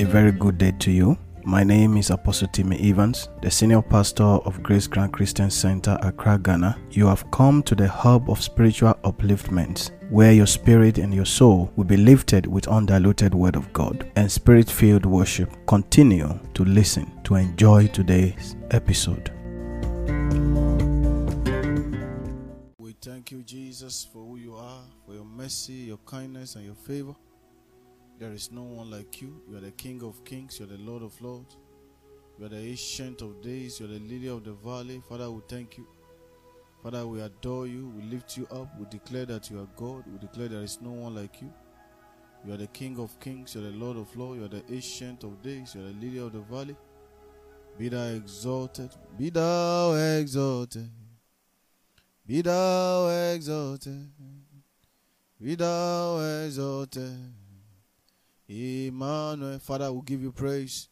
A very good day to you. My name is Apostle Timmy Evans, the senior pastor of Grace Grand Christian Center, Accra, Ghana. You have come to the hub of spiritual upliftment, where your spirit and your soul will be lifted with undiluted word of God and spirit filled worship. Continue to listen to enjoy today's episode. We thank you, Jesus, for who you are, for your mercy, your kindness, and your favor. There is no one like you. You are the King of kings, you are the Lord of lords, you are the Ancient of days, you are the Lily of the valley. Father, we thank you. Father, we adore you, we lift you up, we declare that you are God, we declare there is no one like you. You are the King of kings, you are the Lord of lords, you are the Ancient of days, you are the Lily of the valley. Be thou exalted, be thou exalted. Be thou exalted, be thou exalted. Emmanuel, Father, we give you praise,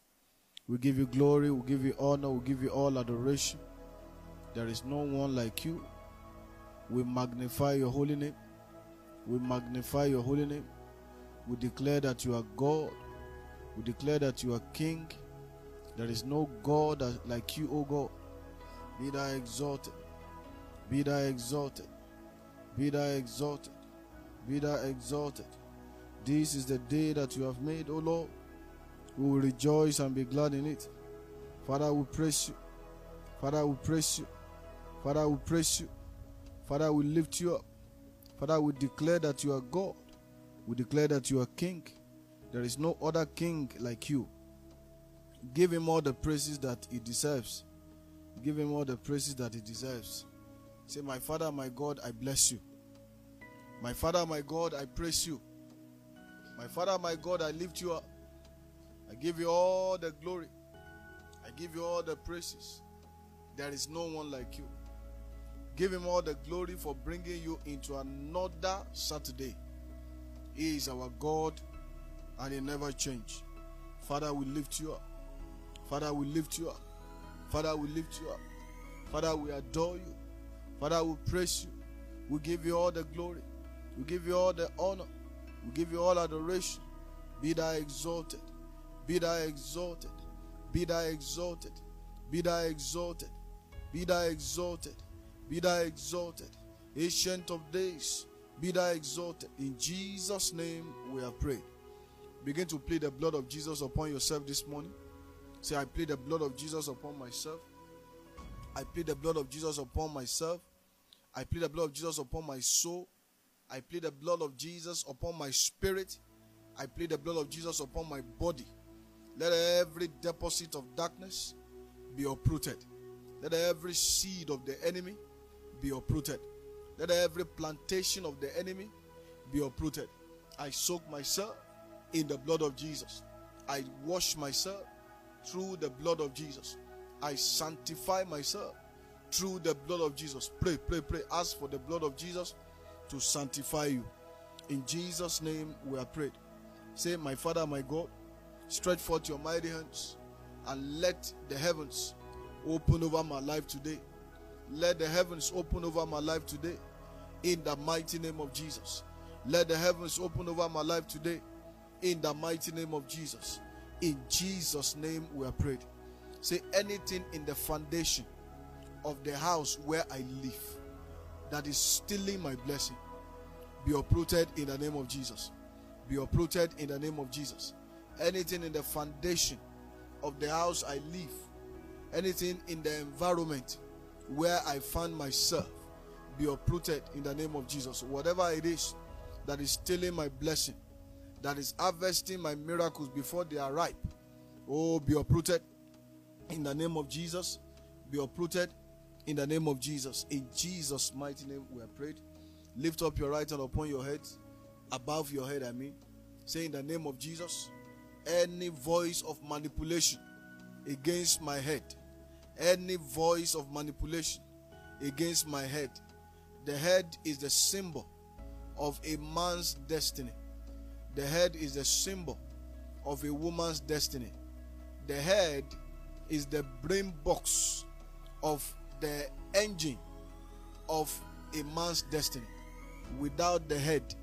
we give you glory, we give you honor, we give you all adoration. There is no one like you. We magnify your holy name. We magnify your holy name. We declare that you are God. We declare that you are King. There is no God like you, O God. Be thou exalted. Be thou exalted. Be thou exalted. Be thou exalted. This is the day that you have made, O Lord. We will rejoice and be glad in it. Father, we praise you. Father, we praise you. Father, we praise you. Father, we lift you up. Father, we declare that you are God. We declare that you are King. There is no other King like you. Give him all the praises that he deserves. Give him all the praises that he deserves. Say, My Father, my God, I bless you. My Father, my God, I praise you. My Father, my God, I lift you up. I give you all the glory. I give you all the praises. There is no one like you. Give him all the glory for bringing you into another Saturday. He is our God and he never change. Father, we lift you up. Father, we lift you up. Father, we lift you up. Father, we adore you. Father, we praise you. We give you all the glory. We give you all the honor. We give you all adoration. Be thou exalted. Be thou exalted. Be thou exalted. Be thou exalted. Be thou exalted. Be thou exalted. Ancient of days. Be thou exalted. In Jesus' name we are praying. Begin to plead the blood of Jesus upon yourself this morning. Say, I plead the blood of Jesus upon myself. I plead the blood of Jesus upon myself. I plead the blood of Jesus upon my soul. I plead the blood of Jesus upon my spirit. I plead the blood of Jesus upon my body. Let every deposit of darkness be uprooted. Let every seed of the enemy be uprooted. Let every plantation of the enemy be uprooted. I soak myself in the blood of Jesus. I wash myself through the blood of Jesus. I sanctify myself through the blood of Jesus. Pray, pray, pray. Ask for the blood of Jesus to sanctify you. In Jesus' name we are prayed. Say, My Father, my God, stretch forth your mighty hands and let the heavens open over my life today. Let the heavens open over my life today in the mighty name of Jesus. Let the heavens open over my life today in the mighty name of Jesus. In Jesus' name we are prayed. Say anything in the foundation of the house where I live that is stealing my blessing be uprooted in the name of Jesus. Be uprooted in the name of Jesus. Anything in the foundation of the house I live, anything in the environment where I find myself, be uprooted in the name of Jesus. Whatever it is that is stealing my blessing, that is harvesting my miracles before they are ripe, oh, be uprooted in the name of Jesus. Be uprooted in the name of Jesus. In Jesus' mighty name, we are prayed. Lift up your right hand upon your head, above your head, I mean. Say, in the name of Jesus, any voice of manipulation against my head, any voice of manipulation against my head, the head is the symbol of a man's destiny. The head is the symbol of a woman's destiny. The head is the brain box of the engine of a man's destiny. Without the head,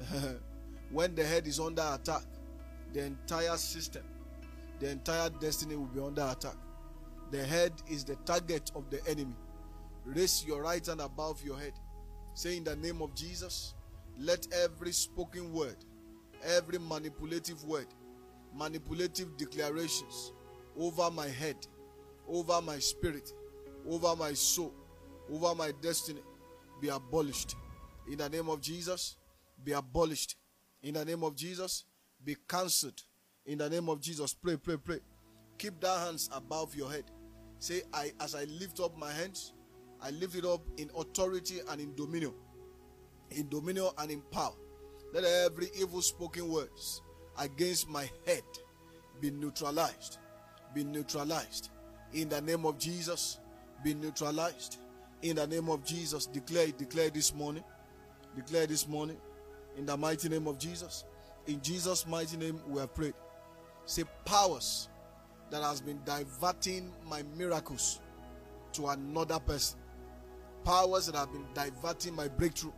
when the head is under attack, the entire system, the entire destiny will be under attack. The head is the target of the enemy. Raise your right hand above your head. Say, In the name of Jesus, let every spoken word, every manipulative word, manipulative declarations over my head, over my spirit, over my soul, over my destiny be abolished. In the name of Jesus, be abolished. In the name of Jesus, be cancelled. In the name of Jesus, pray, pray, pray. Keep that hands above your head. Say, I as I lift up my hands, I lift it up in authority and in dominion. In dominion and in power. Let every evil spoken words against my head be neutralized. Be neutralized. In the name of Jesus, be neutralized. In the name of Jesus, declare it, declare this morning. Declare this morning. In the mighty name of Jesus. In Jesus' mighty name, we have prayed. Say powers that has been diverting my miracles to another person. Powers that have been diverting my breakthrough.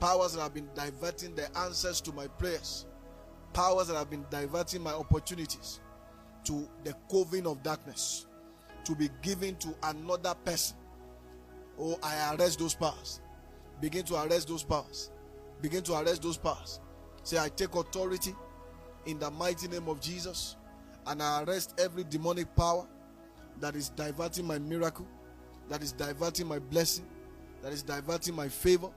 Powers that have been diverting the answers to my prayers. Powers that have been diverting my opportunities to the covering of darkness to be given to another person. Oh, I arrest those powers. Begin to arrest those powers. Begin to arrest those powers. Say, I take authority in the mighty name of Jesus and I arrest every demonic power that is diverting my miracle, that is diverting my blessing, that is diverting my favor,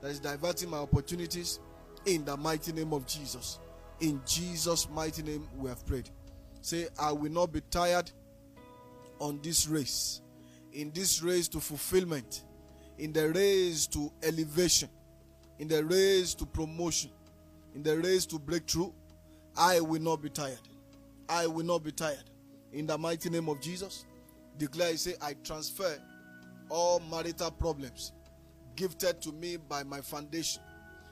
that is diverting my opportunities in the mighty name of Jesus. In Jesus' mighty name, we have prayed. Say, I will not be tired on this race, in this race to fulfillment, in the race to elevation, in the race to promotion, in the race to breakthrough. I will not be tired. I will not be tired. In the mighty name of Jesus, declare, say, I transfer all marital problems gifted to me by my foundation.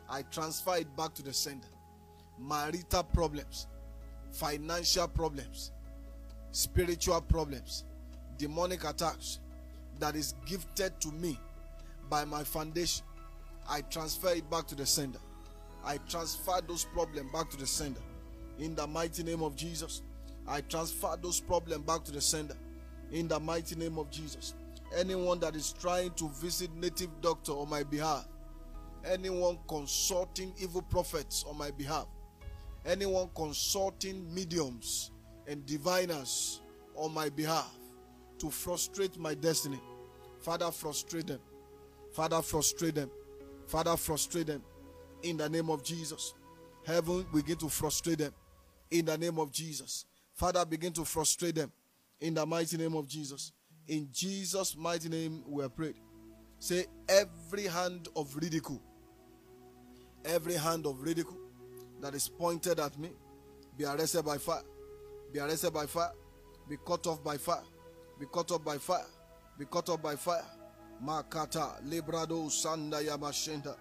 I transfer it back to the sender. Marital problems, financial problems, spiritual problems, demonic attacks that is gifted to me by my foundation. I transfer it back to the sender. I transfer those problems back to the sender. In the mighty name of Jesus, I transfer those problems back to the sender. In the mighty name of Jesus. Anyone that is trying to visit native doctor on my behalf, anyone consulting evil prophets on my behalf, anyone consulting mediums and diviners on my behalf to frustrate my destiny, Father, frustrate them. Father, frustrate them. Father, frustrate them. In the name of Jesus. Heaven begin to frustrate them. In the name of Jesus. Father, begin to frustrate them. In the mighty name of Jesus. In Jesus' mighty name, we are prayed. Say, every hand of ridicule, every hand of ridicule that is pointed at me, be arrested by fire. Be arrested by fire. Be cut off by fire. Be cut up by fire. Be cut up by fire. Makata librado sanda yamashenda.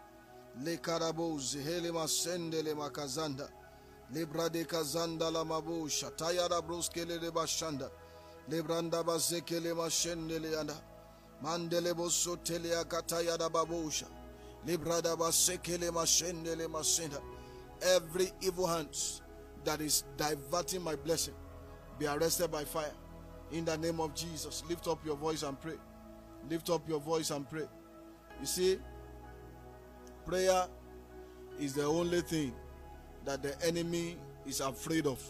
Le karabo zihele masende le makazanda. Librade kazanda la mabusha. Tayara broskele le bashanda. Libranda bazeke le mashende le yanda. Mandele boso tele akataya da babusha. Librada baseke le mashende le masenda. Every evil hands that is diverting my blessing be arrested by fire. In the name of Jesus, lift up your voice and pray. Lift up your voice and pray. You see, prayer is the only thing that the enemy is afraid of.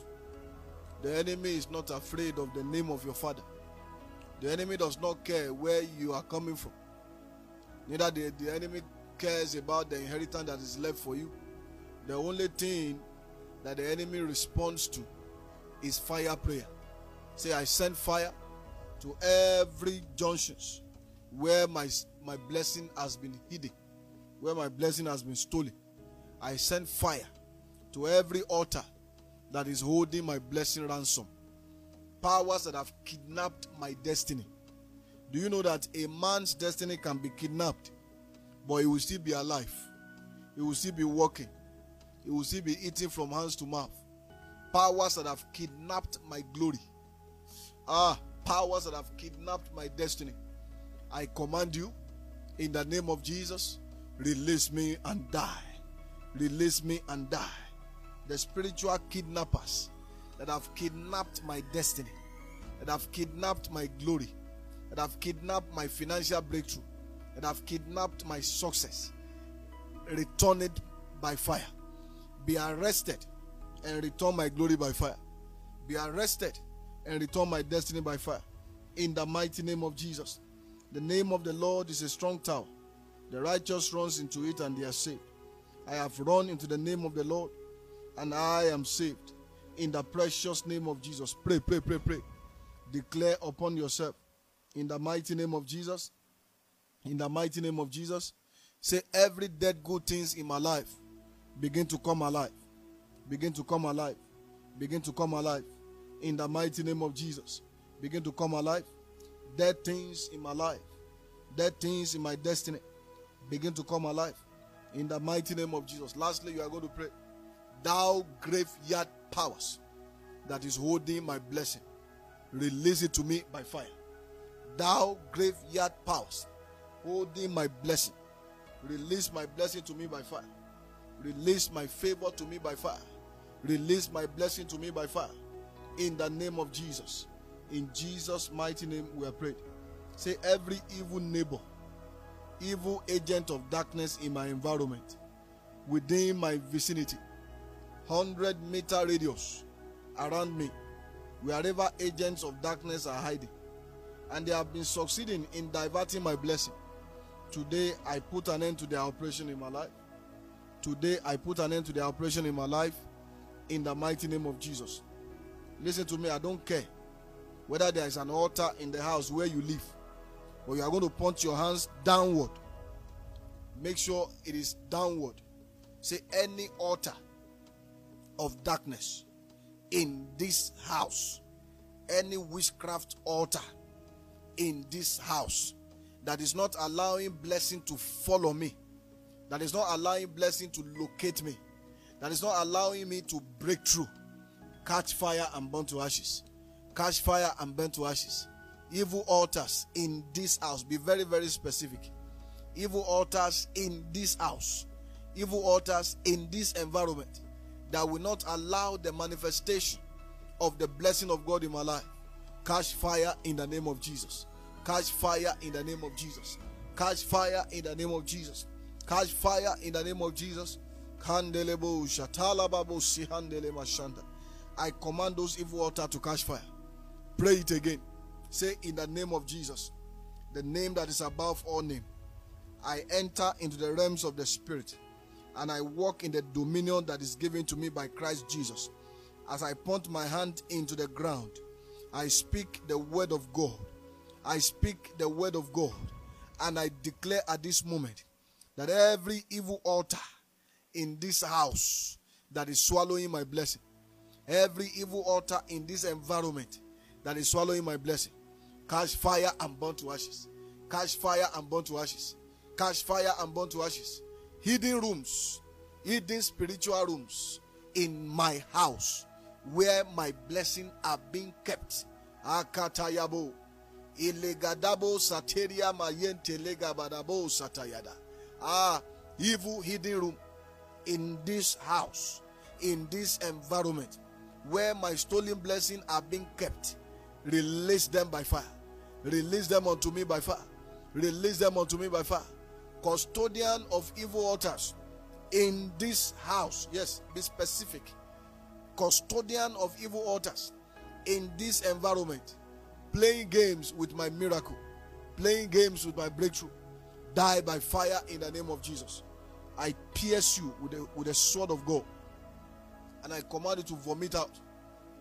The enemy is not afraid of the name of your father. The enemy does not care where you are coming from. Neither the, the enemy cares about the inheritance that is left for you. The only thing that the enemy responds to is fire prayer. Say, I send fire to every junctions where my my blessing has been hidden, where my blessing has been stolen. I send fire to every altar that is holding my blessing ransom. Powers that have kidnapped my destiny. Do you know that a man's destiny can be kidnapped, but he will still be alive? He will still be walking. He will still be eating from hands to mouth. Powers that have kidnapped my glory. Ah, powers that have kidnapped my destiny. I command you in the name of Jesus, release me and die. Release me and die. the spiritual kidnappers that have kidnapped my destiny, that have kidnapped my glory, that have kidnapped my financial breakthrough, that have kidnapped my success, return it by fire. Be arrested and return my glory by fire. Be arrested and return my destiny by fire. In the mighty name of Jesus. The name of the Lord is a strong tower. The righteous runs into it and they are saved. I have run into the name of the Lord and I am saved. In the precious name of Jesus. Pray, pray, pray, pray. Declare upon yourself. In the mighty name of Jesus. In the mighty name of Jesus. Say, every dead good things in my life begin to come alive. Begin to come alive. Begin to come alive. In the mighty name of Jesus. Begin to come alive. Dead things in my life. Dead things in my destiny. Begin to come alive. In the mighty name of Jesus. Lastly, you are going to pray. Thou graveyard powers that is holding my blessing, release it to me by fire. Thou graveyard powers holding my blessing, release my blessing to me by fire. Release my favor to me by fire. Release my blessing to me by fire. In the name of Jesus. In Jesus' mighty name, we are prayed. Say, every evil neighbor, evil agent of darkness in my environment, within my vicinity, 100 meter radius around me, wherever agents of darkness are hiding, and they have been succeeding in diverting my blessing. Today, I put an end to their operation in my life. Today, I put an end to their operation in my life in the mighty name of Jesus. Listen to me, I don't care whether there is an altar in the house where you live, or you are going to point your hands downward. Make sure it is downward. Say, any altar of darkness in this house, any witchcraft altar in this house that is not allowing blessing to follow me, that is not allowing blessing to locate me, that is not allowing me to break through, catch fire and burn to ashes. Catch fire and burn to ashes. Evil altars in this house, be very, very specific. Evil altars in this house, evil altars in this environment that will not allow the manifestation of the blessing of God in my life. Catch fire in the name of Jesus. Catch fire in the name of Jesus. Catch fire in the name of Jesus. Catch fire in the name of Jesus. Shatalababo sihandele mashanda. I command those evil altars to catch fire. Pray it again. Say in the name of Jesus, the name that is above all name. I enter into the realms of the spirit and I walk in the dominion that is given to me by Christ Jesus. As I point my hand into the ground, I speak the word of God. I speak the word of God. And I declare at this moment that every evil altar in this house that is swallowing my blessing, every evil altar in this environment that is swallowing my blessing, catch fire and burn to ashes. Catch fire and burn to ashes. Catch fire and burn to ashes hidden rooms, hidden spiritual rooms in my house where my blessing are being kept. Akatayabo. Sateria mayente satayada. Ah, evil hidden room in this house, in this environment where my stolen blessing are being kept. Release them by fire. Release them unto me by fire. Release them unto me by fire custodian of evil altars in this house. Yes, be specific. Custodian of evil altars in this environment. Playing games with my miracle, playing games with my breakthrough. Die by fire in the name of Jesus. I pierce you with a, with a sword of God. And I command you to vomit out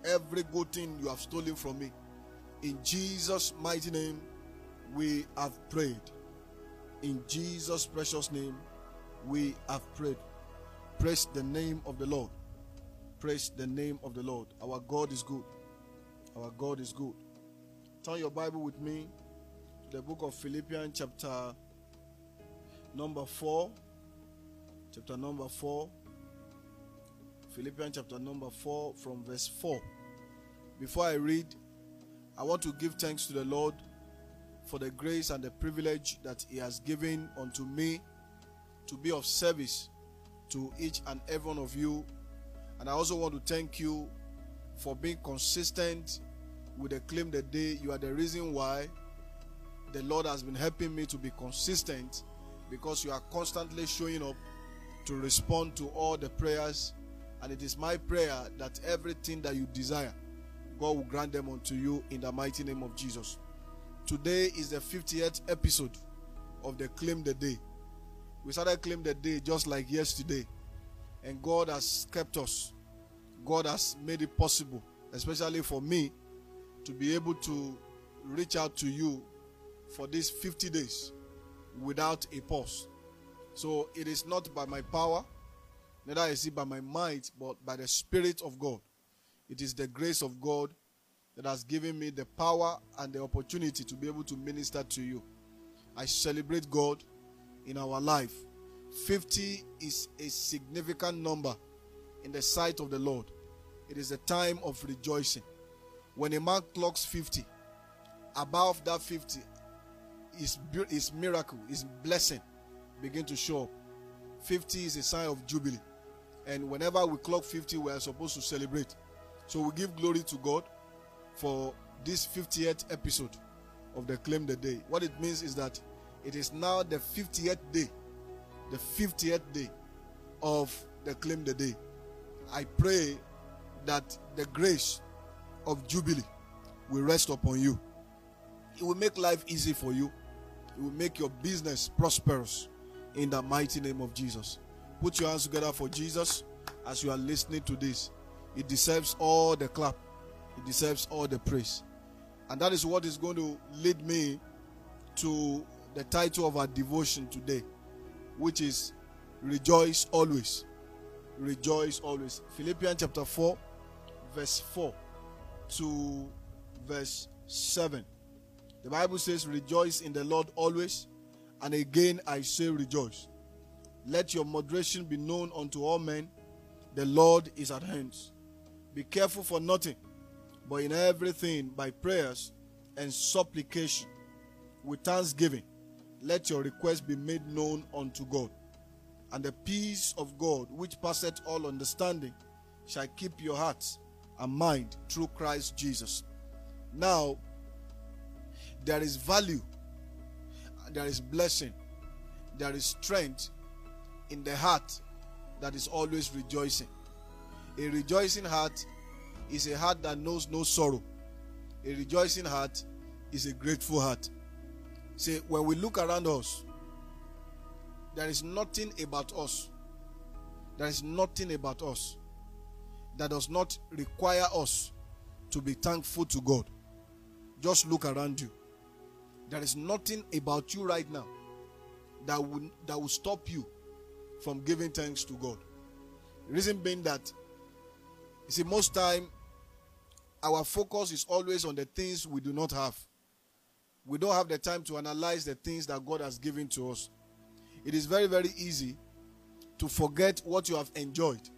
every good thing you have stolen from me. In Jesus' mighty name, we have prayed. In Jesus' precious name, we have prayed. Praise the name of the Lord. Praise the name of the Lord. Our God is good. Our God is good. Turn your Bible with me to the book of Philippians, chapter number 4. Chapter number 4. Philippians, chapter number 4, from verse 4. Before I read, I want to give thanks to the Lord for the grace and the privilege that He has given unto me to be of service to each and every one of you And I also want to thank you for being consistent with the claim the day. You are the reason why the Lord has been helping me to be consistent because you are constantly showing up to respond to all the prayers. And it is my prayer that everything that you desire, God will grant them unto you in the mighty name of Jesus. Today is the 50th episode of the Claim the Day. We started Claim the Day just like yesterday, and God has kept us. God has made it possible, especially for me, to be able to reach out to you for these 50 days without a pause. So it is not by my power, neither is it by my might, but by the Spirit of God. It is the grace of God that has given me the power and the opportunity to be able to minister to you. I celebrate God in our life. 50 is a significant number in the sight of the Lord. It is a time of rejoicing. When a man clocks 50, above that 50, his, his miracle, his blessing begin to show up. 50 is a sign of jubilee. And whenever we clock 50, we are supposed to celebrate. So we give glory to God for this 50th episode of the Claim the Day. What it means is that it is now the 50th day, the 50th day of the Claim the Day. I pray that the grace of Jubilee will rest upon you. It will make life easy for you. It will make your business prosperous in the mighty name of Jesus. Put your hands together for Jesus as you are listening to this. It deserves all the clap, it deserves all the praise. And that is what is going to lead me to the title of our devotion today, which is Rejoice Always. Rejoice Always. Philippians chapter 4, verse 4 to verse 7. The Bible says, Rejoice in the Lord always, and again I say, Rejoice. Let your moderation be known unto all men. The Lord is at hand. Be careful for nothing, but in everything by prayers and supplication with thanksgiving, let your requests be made known unto God. And the peace of God, which passeth all understanding, shall keep your hearts and mind through Christ Jesus. Now, there is value, there is blessing, there is strength in the heart that is always rejoicing. A rejoicing heart is a heart that knows no sorrow. A rejoicing heart is a grateful heart. See, when we look around us, there is nothing about us. There is nothing about us that does not require us to be thankful to God. Just look around you. There is nothing about you right now that will, that will stop you from giving thanks to God. Reason being that, you see, most time our focus is always on the things we do not have. We don't have the time to analyze the things that God has given to us. It is very, very easy to forget what you have enjoyed,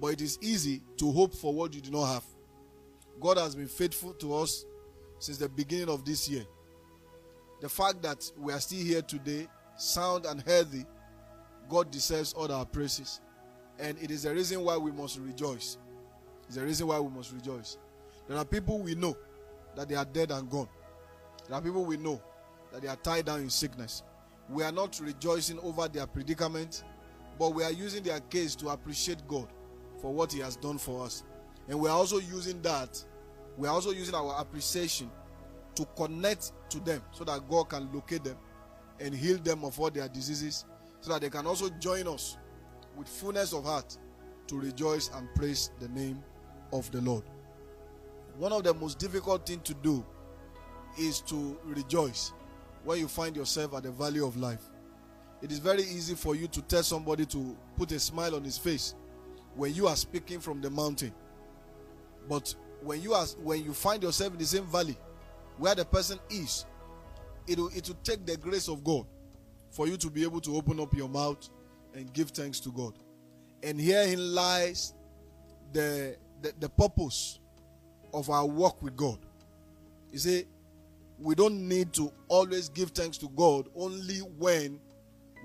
but it is easy to hope for what you do not have. God has been faithful to us since the beginning of this year. The fact that we are still here today, sound and healthy, God deserves all our praises. And it is the reason why we must rejoice. It's the reason why we must rejoice. There are people we know that they are dead and gone. There are people we know that they are tied down in sickness. We are not rejoicing over their predicament, but we are using their case to appreciate God for what He has done for us. And we are also using that, we are also using our appreciation to connect to them so that God can locate them and heal them of all their diseases so that they can also join us with fullness of heart to rejoice and praise the name of the Lord. One of the most difficult things to do is to rejoice when you find yourself at the valley of life. It is very easy for you to tell somebody to put a smile on his face when you are speaking from the mountain. But when you are when you find yourself in the same valley where the person is, it will it will take the grace of God for you to be able to open up your mouth and give thanks to God. And herein lies the, the, the purpose of our work with God. You see, we don't need to always give thanks to God only when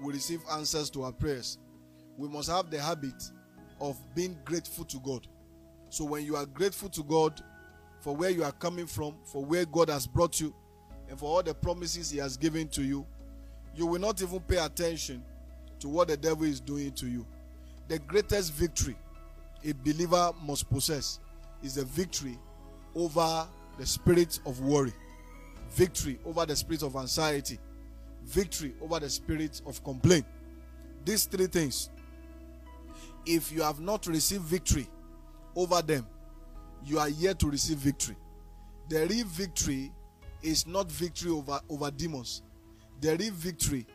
we receive answers to our prayers. We must have the habit of being grateful to God. So when you are grateful to God for where you are coming from, for where God has brought you, and for all the promises He has given to you, you will not even pay attention to what the devil is doing to you. The greatest victory a believer must possess is the victory over the spirit of worry, victory over the spirit of anxiety, victory over the spirit of complaint. These three things, if you have not received victory over them, you are yet to receive victory. The real victory is not victory over, over demons. The real victory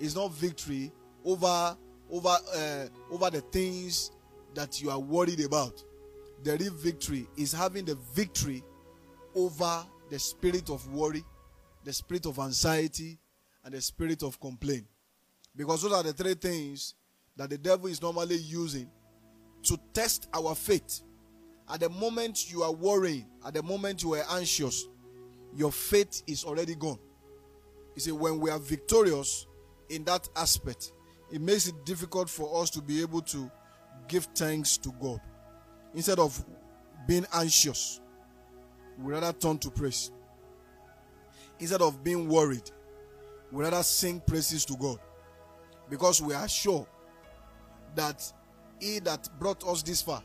is not victory over over uh, over the things that you are worried about. The real victory is having the victory over the spirit of worry, the spirit of anxiety, and the spirit of complaint. Because those are the three things that the devil is normally using to test our faith. At the moment you are worrying, at the moment you are anxious, your faith is already gone. You see, when we are victorious in that aspect, it makes it difficult for us to be able to give thanks to God. Instead of being anxious, we rather turn to praise. Instead of being worried, we rather sing praises to God. Because we are sure that He that brought us this far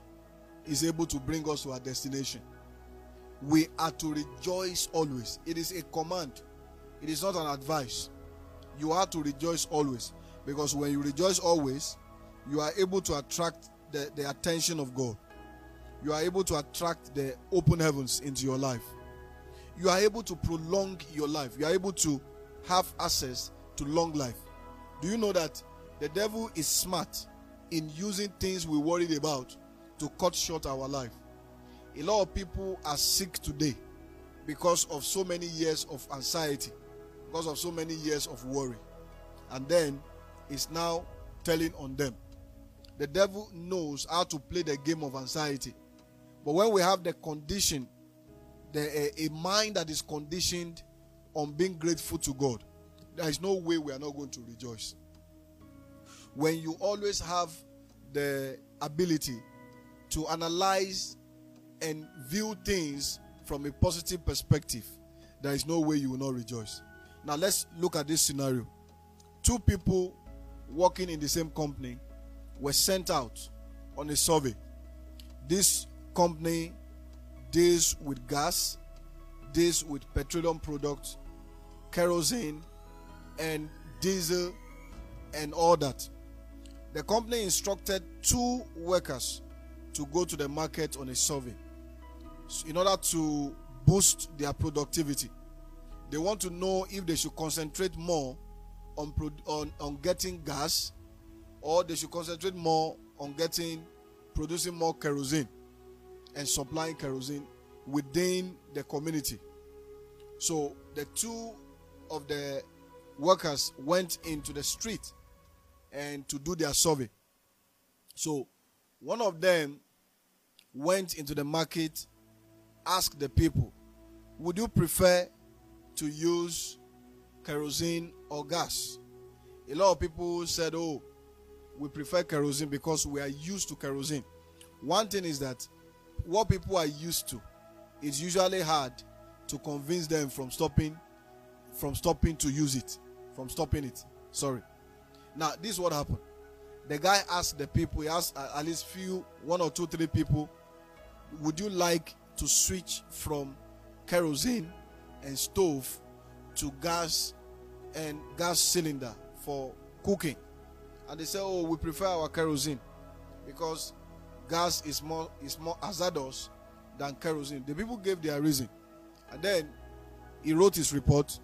is able to bring us to our destination. We are to rejoice always. It is a command, it is not an advice. You are to rejoice always. Because when you rejoice always, you are able to attract the, the attention of God. You are able to attract the open heavens into your life. You are able to prolong your life. You are able to have access to long life. Do you know that the devil is smart in using things we worried about to cut short our life? A lot of people are sick today because of so many years of anxiety, because of so many years of worry. And then is now telling on them. The devil knows how to play the game of anxiety. But when we have the condition, the, a, a mind that is conditioned on being grateful to God, there is no way we are not going to rejoice. When you always have the ability to analyze and view things from a positive perspective, there is no way you will not rejoice. Now let's look at this scenario. Two people working in the same company were sent out on a survey. This company deals with gas, deals with petroleum products, kerosene, and diesel, and all that. The company instructed two workers to go to the market on a survey in order to boost their productivity. They want to know if they should concentrate more on, on, on getting gas or they should concentrate more on getting producing more kerosene and supplying kerosene within the community. So the two of the workers went into the street and to do their survey. So one of them went into the market, asked the people, Would you prefer to use kerosene or gas. A lot of people said, Oh, we prefer kerosene because we are used to kerosene. One thing is that what people are used to, it's usually hard to convince them from stopping from stopping to use it. From stopping it. Sorry. Now, this is what happened. The guy asked the people, he asked uh, at least few, one or two, three people, would you like to switch from kerosene and stove to gas and gas cylinder for cooking. And they say, "Oh, we prefer our kerosene because gas is more is more hazardous than kerosene." The people gave their reason, and then he wrote his report,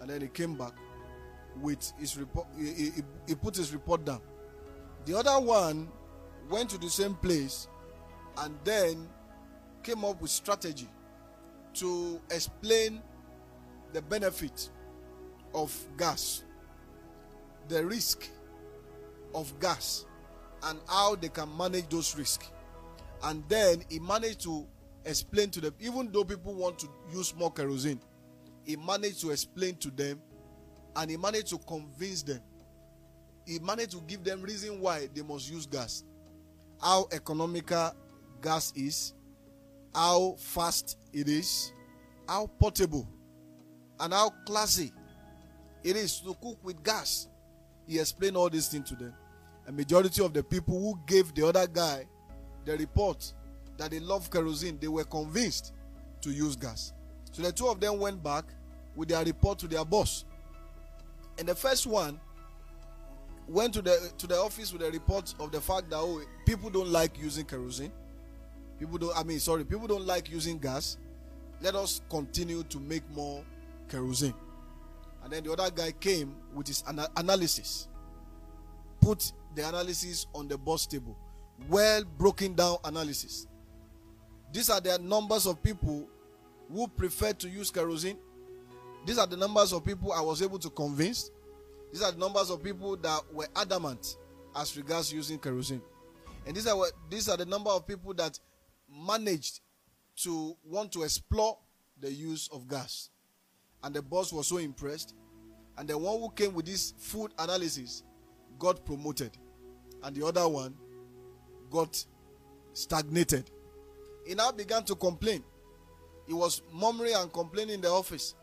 and then he came back with his report. He, he, he put his report down. The other one went to the same place, and then came up with strategy to explain the benefit of gas, the risk of gas, and how they can manage those risks. And then he managed to explain to them, even though people want to use more kerosene, he managed to explain to them and he managed to convince them. He managed to give them reason why they must use gas. how economical gas is, how fast it is, how portable, and how classy it is to cook with gas. He explained all these things to them. A majority of the people who gave the other guy the report that they love kerosene, they were convinced to use gas. So the two of them went back with their report to their boss. And the first one went to the to the office with a report of the fact that oh, people don't like using kerosene. People don't I mean sorry, people don't like using gas. Let us continue to make more kerosene. And then the other guy came with his ana- analysis. Put the analysis on the boss table. Well broken down analysis. These are the numbers of people who prefer to use kerosene. These are the numbers of people I was able to convince. These are the numbers of people that were adamant as regards using kerosene. And these are these are the number of people that managed to want to explore the use of gas. And the boss was so impressed. And the one who came with this food analysis got promoted. And the other one got stagnated. He now began to complain. He was murmuring and complaining in the office.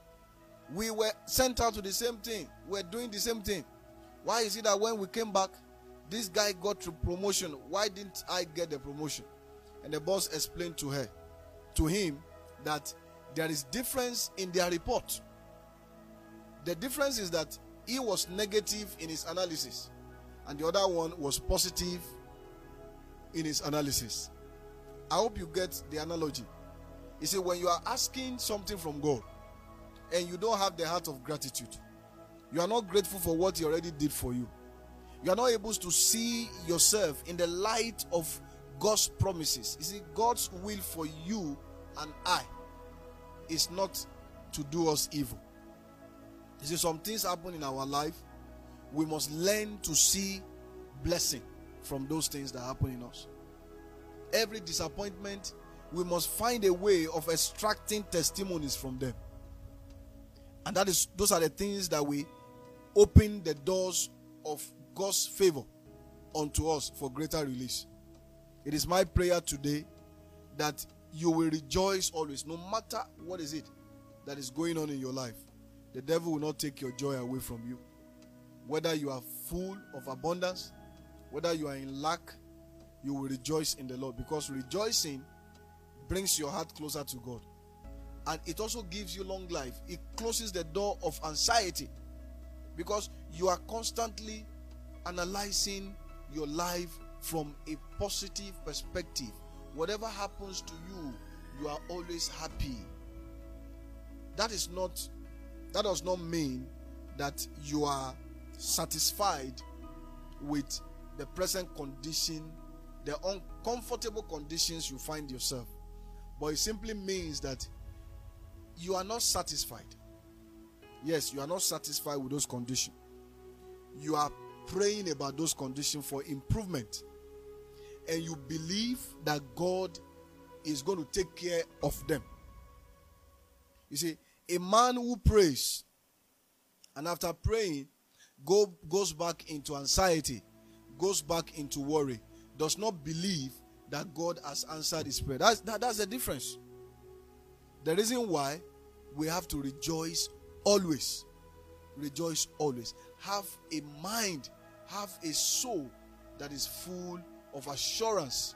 We were sent out to the same thing. We are doing the same thing. Why is it that when we came back, this guy got promotion? Why didn't I get the promotion? And the boss explained to her, to him, that there is difference in their report. The difference is that he was negative in his analysis, and the other one was positive in his analysis. I hope you get the analogy. You see, when you are asking something from God and you don't have the heart of gratitude, you are not grateful for what He already did for you. You are not able to see yourself in the light of God's promises. You see, God's will for you and I is not to do us evil. You see, some things happen in our life. We must learn to see blessing from those things that happen in us. Every disappointment, we must find a way of extracting testimonies from them. And that is those are the things that we open the doors of God's favor unto us for greater release. It is my prayer today that you will rejoice always, no matter what is it that is going on in your life. The devil will not take your joy away from you. Whether you are full of abundance, whether you are in lack, you will rejoice in the Lord because rejoicing brings your heart closer to God. And it also gives you long life. It closes the door of anxiety because you are constantly analyzing your life from a positive perspective. Whatever happens to you, you are always happy. That is not that does not mean that you are satisfied with the present condition, the uncomfortable conditions you find yourself. But it simply means that you are not satisfied. Yes, you are not satisfied with those conditions. You are praying about those conditions for improvement. And you believe that God is going to take care of them. You see, a man who prays and after praying go, goes back into anxiety, goes back into worry, does not believe that God has answered his prayer. That's, that, that's the difference. The reason why we have to rejoice always. Rejoice always. Have a mind, have a soul that is full of assurance.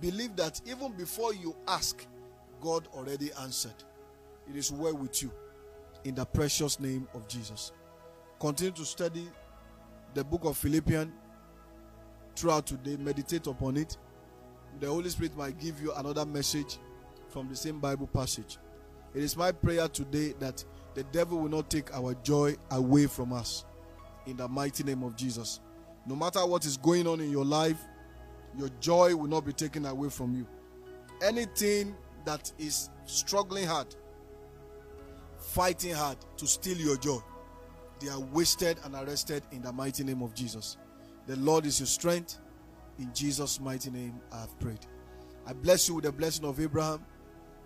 Believe that even before you ask, God already answered. It is well with you. In the precious name of Jesus. Continue to study the book of Philippians throughout today. Meditate upon it. The Holy Spirit might give you another message from the same Bible passage. It is my prayer today that the devil will not take our joy away from us. In the mighty name of Jesus. No matter what is going on in your life, your joy will not be taken away from you. Anything that is struggling hard, fighting hard to steal your joy, they are wasted and arrested in the mighty name of Jesus. The Lord is your strength. In Jesus' mighty name, I have prayed. I bless you with the blessing of Abraham,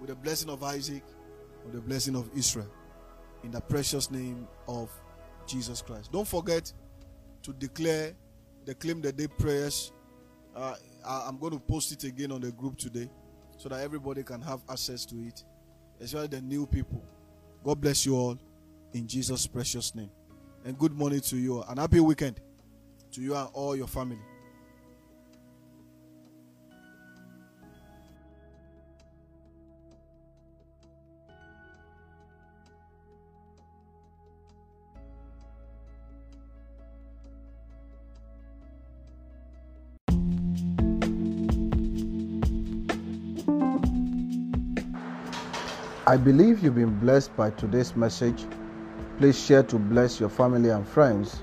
with the blessing of Isaac, with the blessing of Israel. In the precious name of Jesus Christ. Don't forget to declare the claim the day prayers. Uh, I'm going to post it again on the group today so that everybody can have access to it, especially the new people. God bless you all in Jesus' precious name. And good morning to you. And happy weekend to you and all your family. I believe you've been blessed by today's message. Please share to bless your family and friends.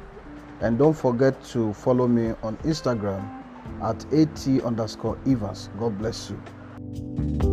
And don't forget to follow me on Instagram at at underscore Evans. God bless you.